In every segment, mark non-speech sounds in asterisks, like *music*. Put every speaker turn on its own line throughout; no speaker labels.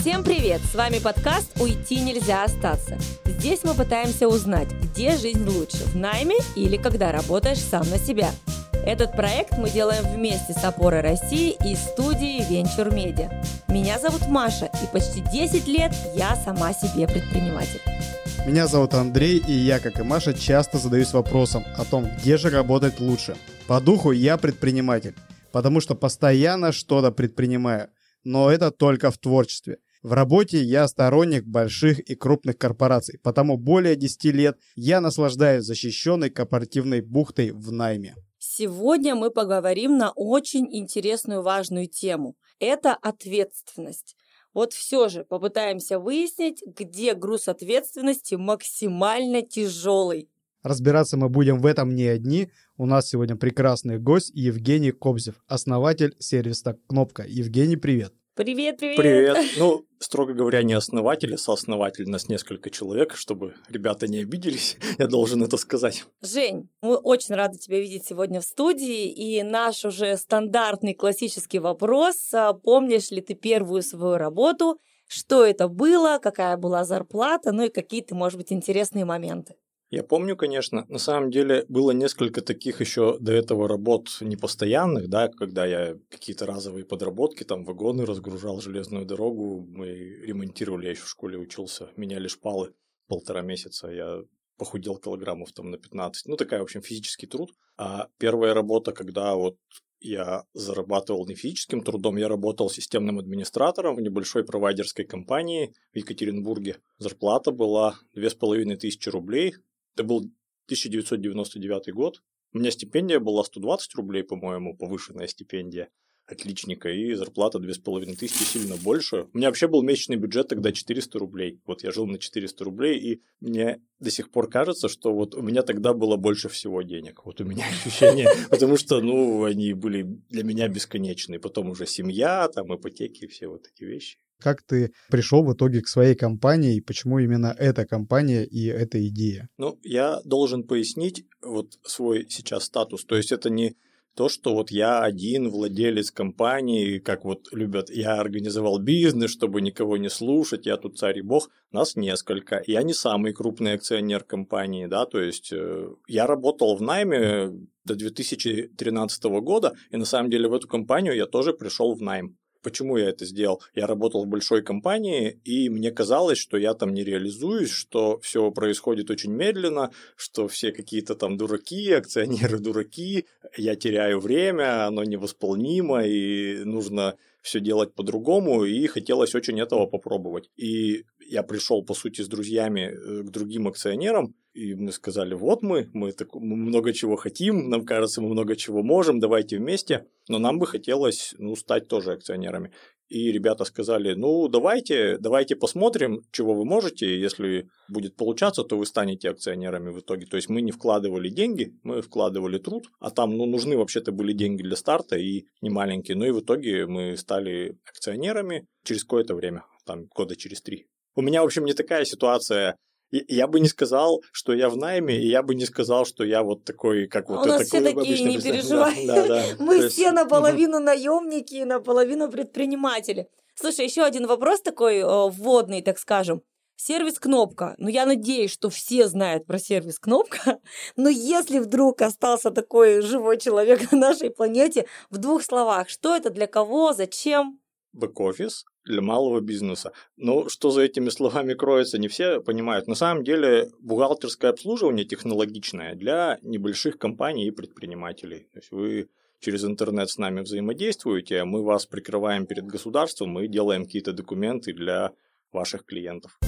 Всем привет! С вами подкаст «Уйти нельзя остаться». Здесь мы пытаемся узнать, где жизнь лучше, в найме или когда работаешь сам на себя. Этот проект мы делаем вместе с «Опорой России» и студией Venture Media. Меня зовут Маша, и почти 10 лет я сама себе предприниматель.
Меня зовут Андрей, и я, как и Маша, часто задаюсь вопросом о том, где же работать лучше. По духу я предприниматель, потому что постоянно что-то предпринимаю, но это только в творчестве – в работе я сторонник больших и крупных корпораций, потому более 10 лет я наслаждаюсь защищенной корпоративной бухтой в найме.
Сегодня мы поговорим на очень интересную важную тему. Это ответственность. Вот все же попытаемся выяснить, где груз ответственности максимально тяжелый.
Разбираться мы будем в этом не одни. У нас сегодня прекрасный гость Евгений Кобзев, основатель сервиса «Кнопка». Евгений, привет.
Привет, привет.
Привет. Ну, строго говоря, не основатель, а сооснователь нас несколько человек, чтобы ребята не обиделись, *laughs* я должен это сказать.
Жень, мы очень рады тебя видеть сегодня в студии, и наш уже стандартный классический вопрос, а помнишь ли ты первую свою работу, что это было, какая была зарплата, ну и какие-то, может быть, интересные моменты?
Я помню, конечно, на самом деле было несколько таких еще до этого работ непостоянных, да, когда я какие-то разовые подработки, там вагоны разгружал, железную дорогу, мы ремонтировали, я еще в школе учился, меняли шпалы полтора месяца, я похудел килограммов там на 15, ну такая, в общем, физический труд. А первая работа, когда вот я зарабатывал не физическим трудом, я работал системным администратором в небольшой провайдерской компании в Екатеринбурге. Зарплата была 2500 рублей, это был 1999 год. У меня стипендия была 120 рублей, по-моему, повышенная стипендия отличника, и зарплата 2500 сильно больше. У меня вообще был месячный бюджет тогда 400 рублей. Вот я жил на 400 рублей, и мне до сих пор кажется, что вот у меня тогда было больше всего денег. Вот у меня *laughs* ощущение, потому что, ну, они были для меня бесконечные. Потом уже семья, там, ипотеки, все вот эти вещи.
Как ты пришел в итоге к своей компании и почему именно эта компания и эта идея?
Ну, я должен пояснить вот свой сейчас статус. То есть это не то, что вот я один владелец компании, как вот любят, я организовал бизнес, чтобы никого не слушать, я тут царь и бог, нас несколько. Я не самый крупный акционер компании, да, то есть э, я работал в найме до 2013 года, и на самом деле в эту компанию я тоже пришел в найм. Почему я это сделал? Я работал в большой компании, и мне казалось, что я там не реализуюсь, что все происходит очень медленно, что все какие-то там дураки, акционеры *laughs* дураки, я теряю время, оно невосполнимо, и нужно все делать по-другому, и хотелось очень этого попробовать. И я пришел, по сути, с друзьями э, к другим акционерам, и мы сказали, вот мы, мы, так, много чего хотим, нам кажется, мы много чего можем, давайте вместе, но нам бы хотелось ну, стать тоже акционерами. И ребята сказали, ну давайте, давайте посмотрим, чего вы можете, если будет получаться, то вы станете акционерами в итоге. То есть мы не вкладывали деньги, мы вкладывали труд, а там ну, нужны вообще-то были деньги для старта и не маленькие. Ну и в итоге мы стали акционерами через какое-то время, там года через три. У меня, в общем, не такая ситуация я бы не сказал, что я в найме, и я бы не сказал, что я вот такой, как вот...
У нас все такие, не переживай. Да, да, *laughs* Мы все наполовину наемники, наполовину предприниматели. Слушай, еще один вопрос такой э, вводный, так скажем. Сервис Кнопка. Ну, я надеюсь, что все знают про сервис Кнопка. *laughs* Но если вдруг остался такой живой человек *laughs* на нашей планете, в двух словах, что это для кого, зачем?
Бэк-офис для малого бизнеса. Но что за этими словами кроется, не все понимают. На самом деле бухгалтерское обслуживание технологичное для небольших компаний и предпринимателей. То есть вы через интернет с нами взаимодействуете, мы вас прикрываем перед государством и делаем какие-то документы для ваших клиентов.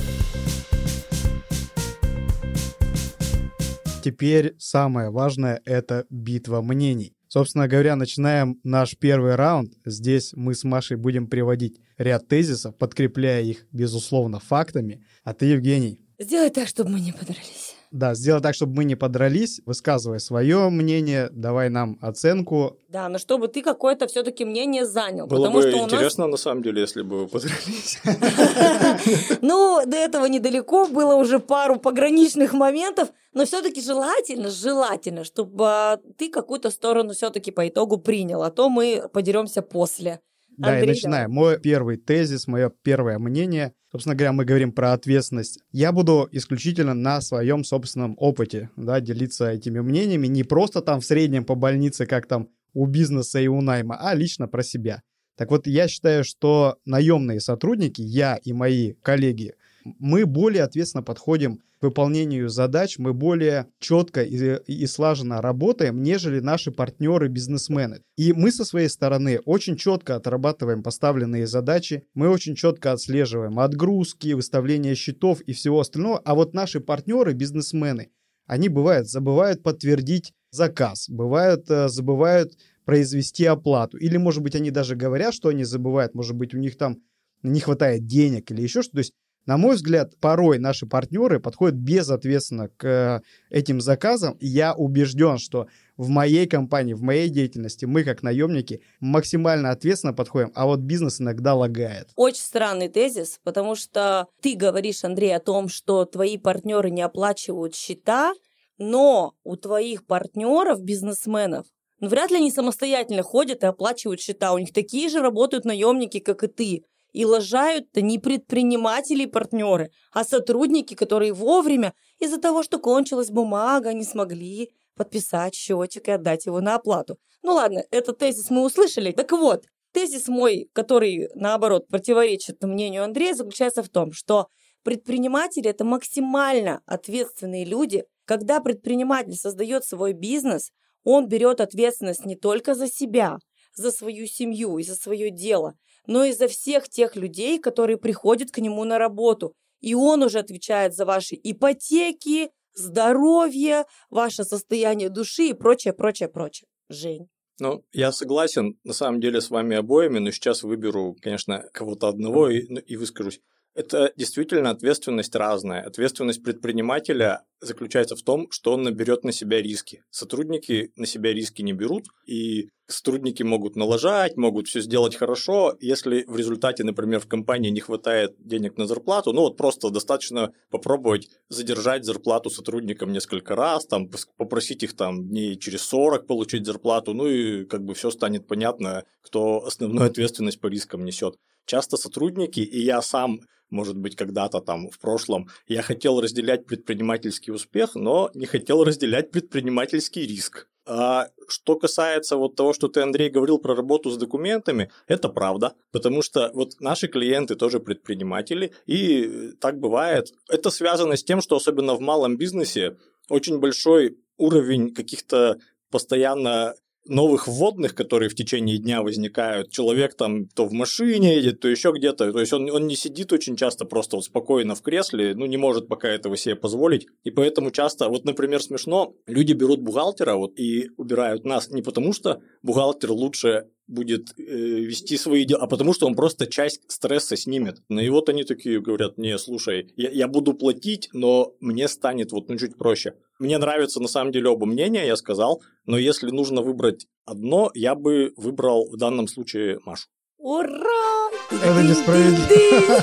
Теперь самое важное – это битва мнений. Собственно говоря, начинаем наш первый раунд. Здесь мы с Машей будем приводить ряд тезисов, подкрепляя их, безусловно, фактами. А ты, Евгений?
Сделай так, чтобы мы не подрались.
Да, сделай так, чтобы мы не подрались, высказывай свое мнение, давай нам оценку.
Да, но чтобы ты какое-то все-таки мнение занял.
Было потому бы что интересно, нас... на самом деле, если бы вы подрались. *laughs*
Ну, до этого недалеко, было уже пару пограничных моментов, но все-таки желательно, желательно, чтобы а, ты какую-то сторону все-таки по итогу принял, а то мы подеремся после.
Да,
Андрей,
и начинаем.
давай.
Мой первый тезис, мое первое мнение. Собственно говоря, мы говорим про ответственность. Я буду исключительно на своем собственном опыте, да, делиться этими мнениями. Не просто там в среднем по больнице, как там у бизнеса и у найма, а лично про себя. Так вот, я считаю, что наемные сотрудники, я и мои коллеги, мы более ответственно подходим к выполнению задач, мы более четко и, и слаженно работаем, нежели наши партнеры-бизнесмены. И мы со своей стороны очень четко отрабатываем поставленные задачи, мы очень четко отслеживаем отгрузки, выставление счетов и всего остального. А вот наши партнеры-бизнесмены, они бывают, забывают подтвердить заказ, бывают, э, забывают произвести оплату. Или, может быть, они даже говорят, что они забывают, может быть, у них там не хватает денег или еще что-то. То есть на мой взгляд, порой наши партнеры подходят безответственно к э, этим заказам. Я убежден, что в моей компании, в моей деятельности мы, как наемники, максимально ответственно подходим, а вот бизнес иногда лагает.
Очень странный тезис, потому что ты говоришь, Андрей, о том, что твои партнеры не оплачивают счета, но у твоих партнеров, бизнесменов, ну, вряд ли они самостоятельно ходят и оплачивают счета. У них такие же работают наемники, как и ты. И лажают-то не предприниматели и партнеры, а сотрудники, которые вовремя из-за того, что кончилась бумага, не смогли подписать счетчик и отдать его на оплату. Ну ладно, этот тезис мы услышали. Так вот, тезис мой, который, наоборот, противоречит мнению Андрея, заключается в том, что предприниматели – это максимально ответственные люди. Когда предприниматель создает свой бизнес, он берет ответственность не только за себя, за свою семью и за свое дело, но и за всех тех людей, которые приходят к нему на работу. И он уже отвечает за ваши ипотеки, здоровье, ваше состояние души и прочее, прочее, прочее. Жень.
Ну, я согласен, на самом деле, с вами обоими, но сейчас выберу, конечно, кого-то одного и, ну, и выскажусь. Это действительно ответственность разная. Ответственность предпринимателя заключается в том, что он наберет на себя риски. Сотрудники на себя риски не берут, и сотрудники могут налажать, могут все сделать хорошо. Если в результате, например, в компании не хватает денег на зарплату, ну вот просто достаточно попробовать задержать зарплату сотрудникам несколько раз, там, попросить их там дней через 40 получить зарплату, ну и как бы все станет понятно, кто основную ответственность по рискам несет. Часто сотрудники, и я сам может быть, когда-то там в прошлом, я хотел разделять предпринимательский успех, но не хотел разделять предпринимательский риск. А что касается вот того, что ты, Андрей, говорил про работу с документами, это правда, потому что вот наши клиенты тоже предприниматели, и так бывает. Это связано с тем, что особенно в малом бизнесе очень большой уровень каких-то постоянно новых вводных, которые в течение дня возникают. Человек там то в машине едет, то еще где-то. То есть он, он не сидит очень часто просто вот спокойно в кресле, ну не может пока этого себе позволить. И поэтому часто, вот, например, смешно, люди берут бухгалтера вот, и убирают нас не потому, что бухгалтер лучше будет э, вести свои дела, а потому что он просто часть стресса снимет. Ну и вот они такие говорят, не, слушай, я, я буду платить, но мне станет вот ну, чуть проще. Мне нравятся на самом деле оба мнения, я сказал, но если нужно выбрать одно, я бы выбрал в данном случае Машу.
Ура!
Это несправедливо.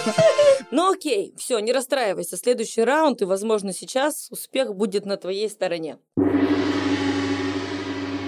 Ну окей, все, не расстраивайся. Следующий раунд, и, возможно, сейчас успех будет на твоей стороне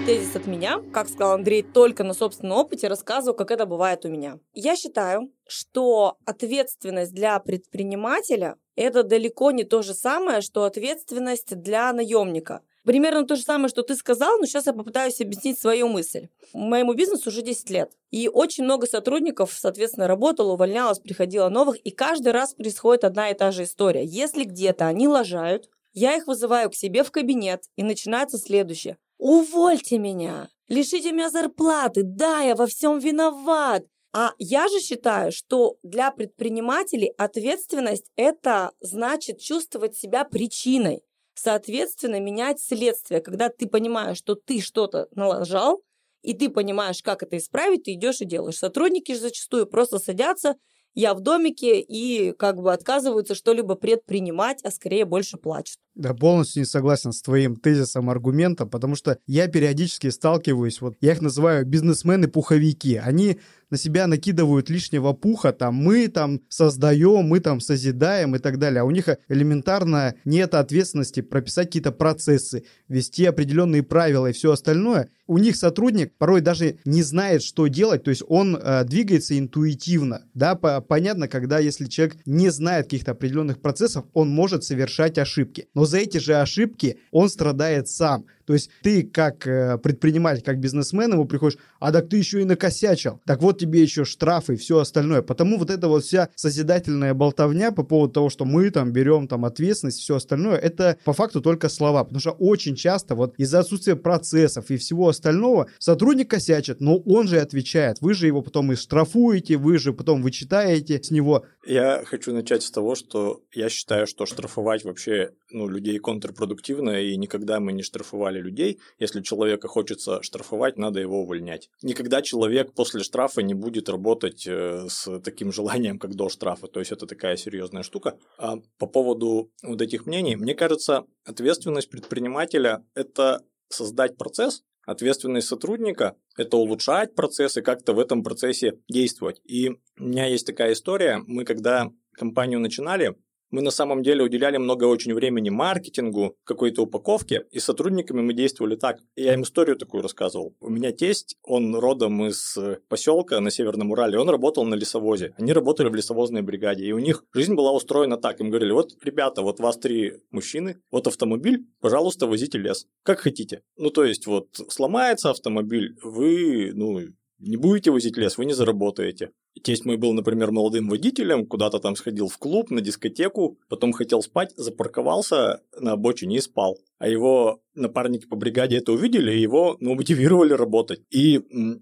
тезис от меня, как сказал Андрей, только на собственном опыте рассказываю, как это бывает у меня. Я считаю, что ответственность для предпринимателя – это далеко не то же самое, что ответственность для наемника. Примерно то же самое, что ты сказал, но сейчас я попытаюсь объяснить свою мысль. Моему бизнесу уже 10 лет. И очень много сотрудников, соответственно, работало, увольнялось, приходило новых. И каждый раз происходит одна и та же история. Если где-то они лажают, я их вызываю к себе в кабинет, и начинается следующее. Увольте меня! Лишите меня зарплаты! Да, я во всем виноват! А я же считаю, что для предпринимателей ответственность – это значит чувствовать себя причиной. Соответственно, менять следствие. Когда ты понимаешь, что ты что-то налажал, и ты понимаешь, как это исправить, ты идешь и делаешь. Сотрудники же зачастую просто садятся, я в домике, и как бы отказываются что-либо предпринимать, а скорее больше плачут.
Да, полностью не согласен с твоим тезисом, аргументом, потому что я периодически сталкиваюсь, вот я их называю бизнесмены-пуховики. Они на себя накидывают лишнего пуха, там мы там создаем, мы там созидаем и так далее. А у них элементарно нет ответственности прописать какие-то процессы, вести определенные правила и все остальное. У них сотрудник порой даже не знает, что делать, то есть он э, двигается интуитивно. Да, по понятно, когда если человек не знает каких-то определенных процессов, он может совершать ошибки. Но за эти же ошибки он страдает сам. То есть ты как э, предприниматель, как бизнесмен ему приходишь, а так ты еще и накосячил. Так вот тебе еще штрафы и все остальное. Потому вот эта вот вся созидательная болтовня по поводу того, что мы там берем там ответственность и все остальное, это по факту только слова. Потому что очень часто вот из-за отсутствия процессов и всего остального сотрудник косячит, но он же отвечает. Вы же его потом и штрафуете, вы же потом вычитаете с него.
Я хочу начать с того, что я считаю, что штрафовать вообще ну, людей контрпродуктивно, и никогда мы не штрафовали людей. Если человека хочется штрафовать, надо его увольнять. Никогда человек после штрафа не будет работать э, с таким желанием, как до штрафа. То есть это такая серьезная штука. А по поводу вот этих мнений, мне кажется, ответственность предпринимателя – это создать процесс, Ответственность сотрудника – это улучшать процесс и как-то в этом процессе действовать. И у меня есть такая история. Мы когда компанию начинали, мы на самом деле уделяли много очень времени маркетингу, какой-то упаковке, и с сотрудниками мы действовали так. Я им историю такую рассказывал. У меня тесть, он родом из поселка на Северном Урале, он работал на лесовозе. Они работали в лесовозной бригаде, и у них жизнь была устроена так. Им говорили, вот, ребята, вот вас три мужчины, вот автомобиль, пожалуйста, возите лес. Как хотите. Ну, то есть, вот, сломается автомобиль, вы, ну, не будете возить лес, вы не заработаете. Тесть мой был, например, молодым водителем, куда-то там сходил в клуб, на дискотеку, потом хотел спать, запарковался на обочине и спал. А его напарники по бригаде это увидели и его ну, мотивировали работать. И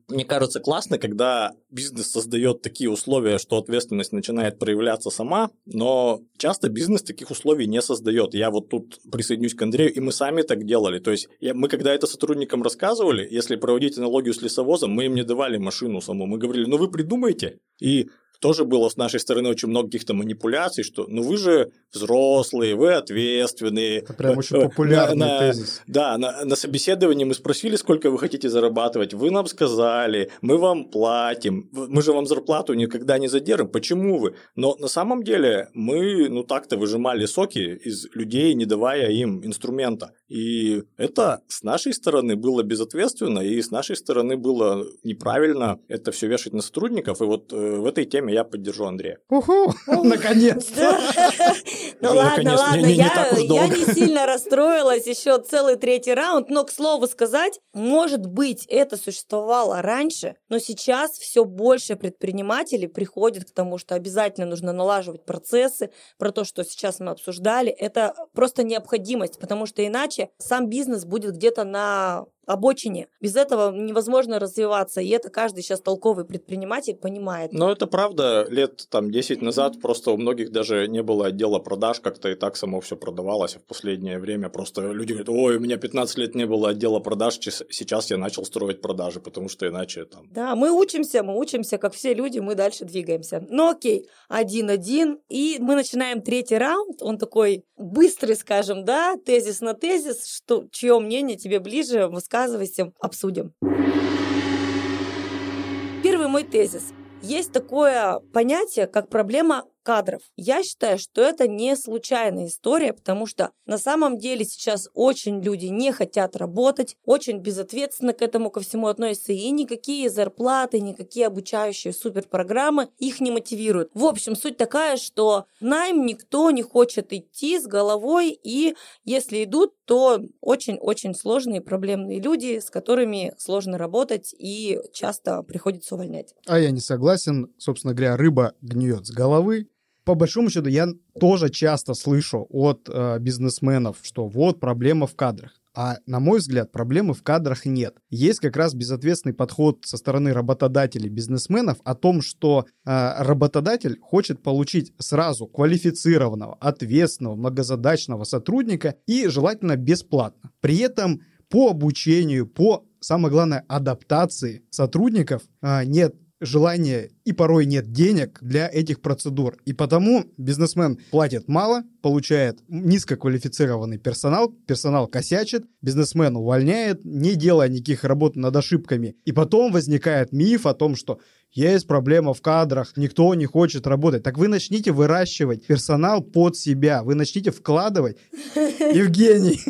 мне кажется классно, когда бизнес создает такие условия, что ответственность начинает проявляться сама, но часто бизнес таких условий не создает. Я вот тут присоединюсь к Андрею, и мы сами так делали. То есть я, мы когда это сотрудникам рассказывали, если проводить аналогию с лесовозом, мы им не давали машину саму, мы говорили, ну вы придумайте, и тоже было с нашей стороны очень много каких-то манипуляций, что ну вы же взрослые, вы ответственные.
Это прям очень *laughs* популярный на, тезис.
Да, на, на собеседовании мы спросили, сколько вы хотите зарабатывать, вы нам сказали, мы вам платим, мы же вам зарплату никогда не задержим, почему вы? Но на самом деле мы, ну так-то выжимали соки из людей, не давая им инструмента. И это с нашей стороны было безответственно, и с нашей стороны было неправильно это все вешать на сотрудников. И вот э, в этой теме я поддержу Андрея.
Уху! *laughs* Наконец-то! *laughs*
Ну ладно, ладно, я не сильно расстроилась, еще целый третий раунд, но, к слову сказать, может быть, это существовало раньше, но сейчас все больше предпринимателей приходят к тому, что обязательно нужно налаживать процессы, про то, что сейчас мы обсуждали, это просто необходимость, потому что иначе сам бизнес будет где-то на обочине. Без этого невозможно развиваться, и это каждый сейчас толковый предприниматель понимает.
Но это правда, лет там 10 назад просто у многих даже не было отдела продаж, как-то и так само все продавалось, а в последнее время просто люди говорят, ой, у меня 15 лет не было отдела продаж, сейчас я начал строить продажи, потому что иначе там...
Да, мы учимся, мы учимся, как все люди, мы дальше двигаемся. Ну окей, один-один, и мы начинаем третий раунд, он такой быстрый, скажем, да, тезис на тезис, что, чье мнение тебе ближе, высказывай рассказывайте, обсудим. Первый мой тезис. Есть такое понятие, как проблема кадров. Я считаю, что это не случайная история, потому что на самом деле сейчас очень люди не хотят работать, очень безответственно к этому ко всему относятся, и никакие зарплаты, никакие обучающие суперпрограммы их не мотивируют. В общем, суть такая, что найм никто не хочет идти с головой, и если идут, то очень-очень сложные проблемные люди, с которыми сложно работать и часто приходится увольнять.
А я не согласен. Собственно говоря, рыба гниет с головы, по большому счету, я тоже часто слышу от э, бизнесменов, что вот проблема в кадрах. А на мой взгляд, проблемы в кадрах нет. Есть как раз безответственный подход со стороны работодателей, бизнесменов о том, что э, работодатель хочет получить сразу квалифицированного, ответственного, многозадачного сотрудника и желательно бесплатно. При этом по обучению, по, самое главное, адаптации сотрудников э, нет желания и порой нет денег для этих процедур. И потому бизнесмен платит мало, получает низкоквалифицированный персонал, персонал косячит, бизнесмен увольняет, не делая никаких работ над ошибками. И потом возникает миф о том, что есть проблема в кадрах, никто не хочет работать. Так вы начните выращивать персонал под себя, вы начните вкладывать. *laughs* Евгений.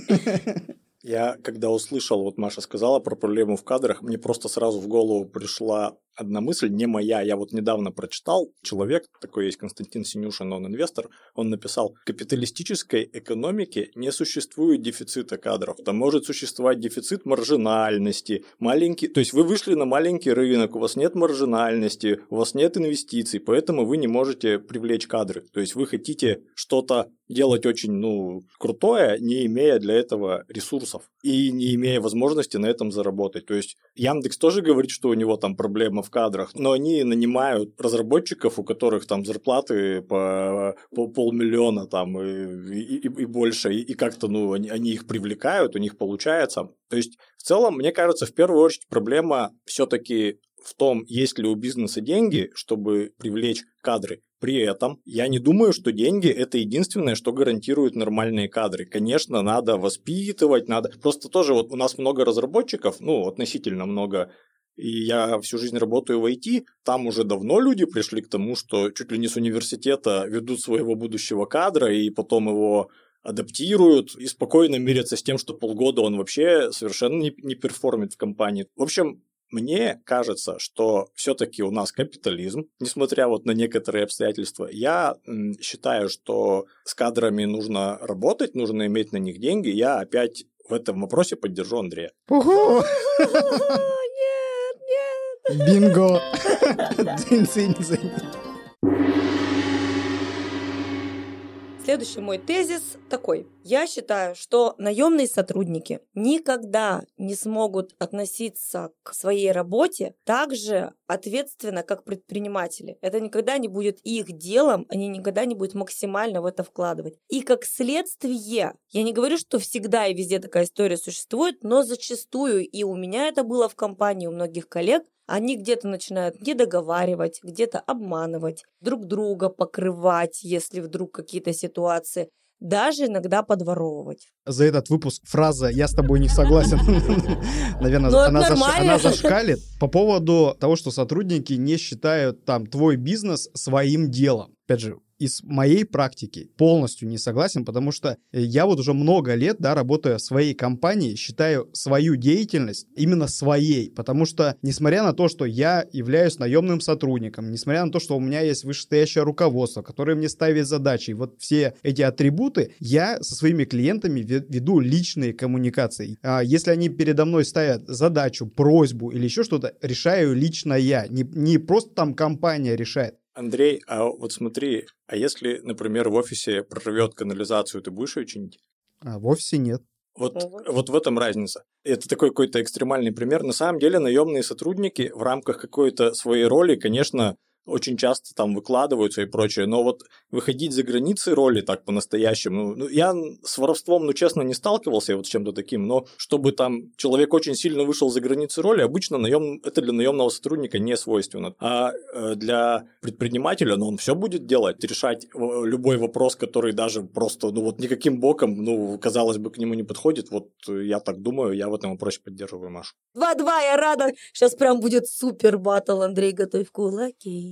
Я, когда услышал, вот Маша сказала про проблему в кадрах, мне просто сразу в голову пришла одна мысль, не моя, я вот недавно прочитал, человек, такой есть Константин Синюшин, он инвестор, он написал, в капиталистической экономике не существует дефицита кадров, там может существовать дефицит маржинальности, маленький, то есть вы вышли на маленький рынок, у вас нет маржинальности, у вас нет инвестиций, поэтому вы не можете привлечь кадры, то есть вы хотите что-то делать очень, ну, крутое, не имея для этого ресурсов и не имея возможности на этом заработать. То есть Яндекс тоже говорит, что у него там проблема в кадрах, но они нанимают разработчиков, у которых там зарплаты по, по полмиллиона там и, и, и больше, и, и как-то, ну, они, они их привлекают, у них получается. То есть в целом, мне кажется, в первую очередь проблема все-таки в том, есть ли у бизнеса деньги, чтобы привлечь кадры. При этом я не думаю, что деньги – это единственное, что гарантирует нормальные кадры. Конечно, надо воспитывать, надо... Просто тоже вот у нас много разработчиков, ну, относительно много, и я всю жизнь работаю в IT, там уже давно люди пришли к тому, что чуть ли не с университета ведут своего будущего кадра, и потом его адаптируют и спокойно мирятся с тем, что полгода он вообще совершенно не, не перформит в компании. В общем, мне кажется, что все-таки у нас капитализм, несмотря вот на некоторые обстоятельства. Я считаю, что с кадрами нужно работать, нужно иметь на них деньги. Я опять в этом вопросе поддержу Андрея. *laughs* *laughs*
Бинго!
Следующий мой тезис такой. Я считаю, что наемные сотрудники никогда не смогут относиться к своей работе так же ответственно, как предприниматели. Это никогда не будет их делом, они никогда не будут максимально в это вкладывать. И как следствие, я не говорю, что всегда и везде такая история существует, но зачастую, и у меня это было в компании, у многих коллег, они где-то начинают не договаривать, где-то обманывать, друг друга покрывать, если вдруг какие-то ситуации даже иногда подворовывать.
За этот выпуск фраза «я с тобой не согласен», *laughs* наверное, ну, она зашкалит по поводу того, что сотрудники не считают там твой бизнес своим делом. Опять же, из моей практики полностью не согласен, потому что я вот уже много лет, да, работая в своей компании, считаю свою деятельность именно своей, потому что, несмотря на то, что я являюсь наемным сотрудником, несмотря на то, что у меня есть вышестоящее руководство, которое мне ставит задачи, вот все эти атрибуты, я со своими клиентами веду личные коммуникации. А если они передо мной ставят задачу, просьбу или еще что-то, решаю лично я, не, не просто там компания решает,
Андрей, а вот смотри, а если, например, в офисе прорвет канализацию, ты будешь ее чинить?
А в офисе нет.
Вот, вот в этом разница. Это такой какой-то экстремальный пример. На самом деле наемные сотрудники в рамках какой-то своей роли, конечно, очень часто там выкладываются и прочее, но вот выходить за границы роли так по-настоящему, ну, я с воровством, ну, честно, не сталкивался вот с чем-то таким, но чтобы там человек очень сильно вышел за границы роли, обычно наем, это для наемного сотрудника не свойственно. А э, для предпринимателя, ну, он все будет делать, решать э, любой вопрос, который даже просто, ну, вот никаким боком, ну, казалось бы, к нему не подходит, вот я так думаю, я в этом вопросе поддерживаю Машу.
Два-два, я рада, сейчас прям будет супер батл, Андрей, готовь кулаки.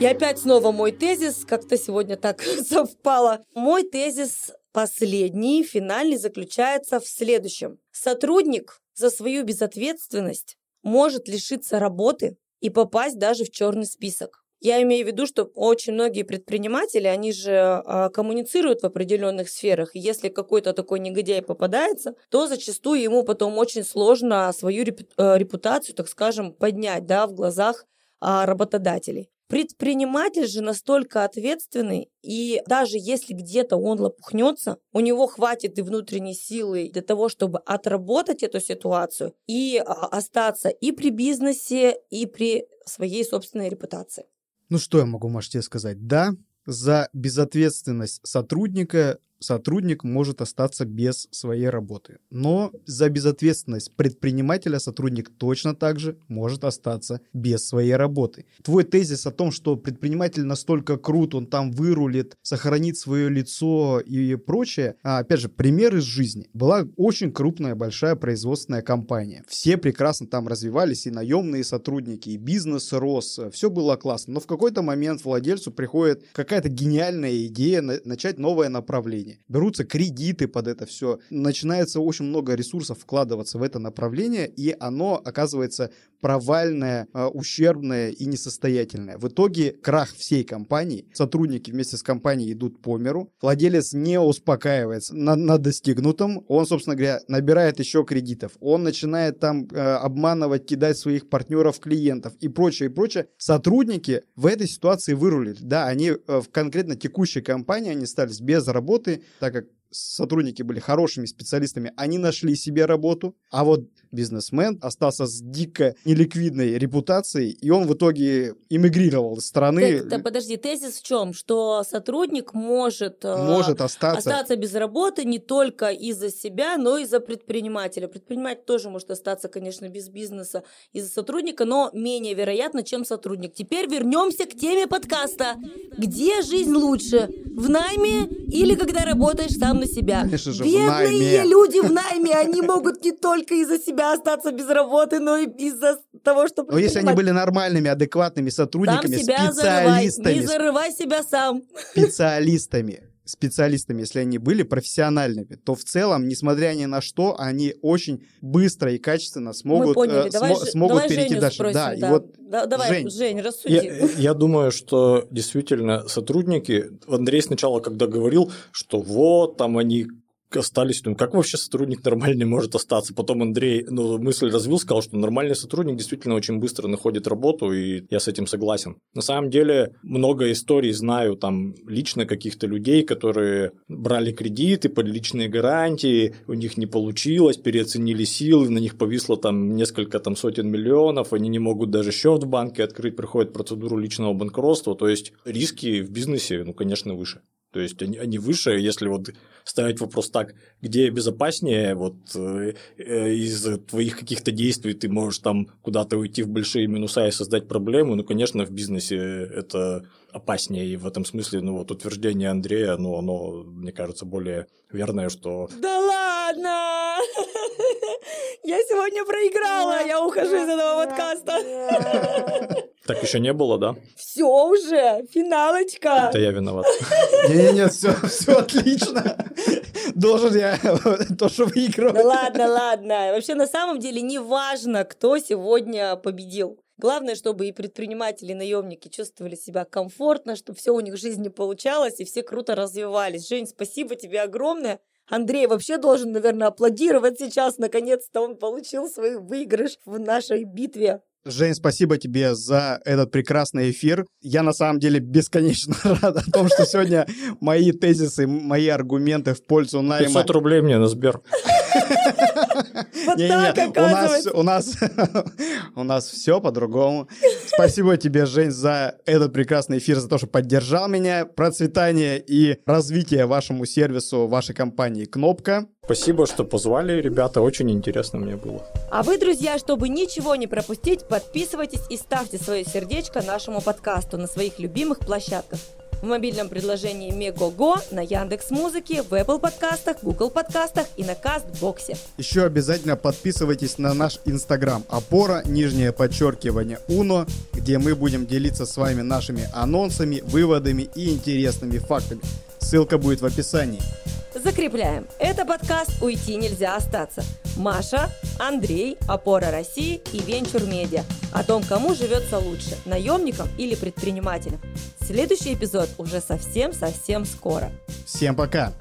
И опять снова мой тезис, как-то сегодня так *laughs* совпало. Мой тезис последний, финальный, заключается в следующем. Сотрудник за свою безответственность может лишиться работы и попасть даже в черный список. Я имею в виду, что очень многие предприниматели, они же э, коммуницируют в определенных сферах. Если какой-то такой негодяй попадается, то зачастую ему потом очень сложно свою э, репутацию, так скажем, поднять да, в глазах э, работодателей. Предприниматель же настолько ответственный, и даже если где-то он лопухнется, у него хватит и внутренней силы для того, чтобы отработать эту ситуацию и остаться и при бизнесе, и при своей собственной репутации.
Ну что я могу, тебе сказать? Да, за безответственность сотрудника сотрудник может остаться без своей работы. Но за безответственность предпринимателя сотрудник точно так же может остаться без своей работы. Твой тезис о том, что предприниматель настолько крут, он там вырулит, сохранит свое лицо и прочее, а, опять же, пример из жизни. Была очень крупная, большая производственная компания. Все прекрасно там развивались, и наемные сотрудники, и бизнес рос, все было классно. Но в какой-то момент владельцу приходит какая-то гениальная идея начать новое направление. Берутся кредиты под это все. Начинается очень много ресурсов вкладываться в это направление, и оно оказывается провальное, а, ущербное и несостоятельное. В итоге крах всей компании. Сотрудники вместе с компанией идут по миру. Владелец не успокаивается на, на достигнутом. Он, собственно говоря, набирает еще кредитов. Он начинает там э, обманывать, кидать своих партнеров, клиентов и прочее, и прочее. Сотрудники в этой ситуации вырулили. Да, они э, в конкретно текущей компании, они остались без работы, так как сотрудники были хорошими специалистами, они нашли себе работу, а вот бизнесмен остался с дико неликвидной репутацией, и он в итоге эмигрировал из страны.
Так, так, подожди, тезис в чем? Что сотрудник может,
э, может остаться.
остаться без работы не только из-за себя, но и из-за предпринимателя. Предприниматель тоже может остаться, конечно, без бизнеса из-за сотрудника, но менее вероятно, чем сотрудник. Теперь вернемся к теме подкаста. Где жизнь лучше? В найме или когда работаешь сам на себя?
Конечно же,
Бедные
в найме.
люди в найме, они могут не только из-за себя остаться без работы, но и из-за того, что...
Но если они были нормальными, адекватными сотрудниками,
сам себя
специалистами...
Зарывай. Не зарывай себя сам.
Специалистами специалистами, если они были профессиональными, то в целом, несмотря ни на что, они очень быстро и качественно смогут,
поняли.
э,
давай,
смо, смогут
давай
перейти
Женю
дальше.
Спросим,
да,
да,
и вот
да, давай, Жень,
Жень
рассуди.
Я, я думаю, что действительно сотрудники, Андрей сначала, когда говорил, что вот там они остались, думаю, как вообще сотрудник нормальный может остаться? Потом Андрей ну, мысль развил, сказал, что нормальный сотрудник действительно очень быстро находит работу, и я с этим согласен. На самом деле, много историй знаю там лично каких-то людей, которые брали кредиты под личные гарантии, у них не получилось, переоценили силы, на них повисло там несколько там сотен миллионов, они не могут даже счет в банке открыть, проходят процедуру личного банкротства, то есть риски в бизнесе, ну, конечно, выше. То есть они, они выше, если вот ставить вопрос так, где безопаснее, вот э, э, из твоих каких-то действий ты можешь там куда-то уйти в большие минуса и создать проблему, ну, конечно, в бизнесе это опаснее, и в этом смысле, ну, вот утверждение Андрея, ну, оно, мне кажется, более верное, что...
Да ладно! *laughs* Я сегодня проиграла, я ухожу из этого подкаста.
Так еще не было, да?
Все уже, финалочка.
Это я виноват.
Не-не-не, все, все отлично. Должен я тоже выигрывать.
Да ладно, ладно. Вообще, на самом деле, не важно, кто сегодня победил. Главное, чтобы и предприниматели, и наемники чувствовали себя комфортно, чтобы все у них в жизни получалось, и все круто развивались. Жень, спасибо тебе огромное. Андрей вообще должен, наверное, аплодировать сейчас. Наконец-то он получил свой выигрыш в нашей битве.
Жень, спасибо тебе за этот прекрасный эфир. Я на самом деле бесконечно *laughs* рад о том, что сегодня мои тезисы, мои аргументы в пользу найма...
500 рублей мне на Сбер. *laughs*
Вот так,
у нас, у нас, *laughs* у нас все по-другому. Спасибо тебе, Жень, за этот прекрасный эфир, за то, что поддержал меня. Процветание и развитие вашему сервису, вашей компании «Кнопка».
Спасибо, что позвали, ребята, очень интересно мне было.
А вы, друзья, чтобы ничего не пропустить, подписывайтесь и ставьте свое сердечко нашему подкасту на своих любимых площадках в мобильном приложении Мегого, на Яндекс Музыке, в Apple подкастах, Google подкастах и на Кастбоксе.
Еще обязательно подписывайтесь на наш Инстаграм опора, нижнее подчеркивание Уно, где мы будем делиться с вами нашими анонсами, выводами и интересными фактами. Ссылка будет в описании.
Закрепляем. Это подкаст «Уйти нельзя остаться». Маша, Андрей, Опора России и Венчур Медиа. О том, кому живется лучше, наемникам или предпринимателям. Следующий эпизод уже совсем-совсем скоро.
Всем пока!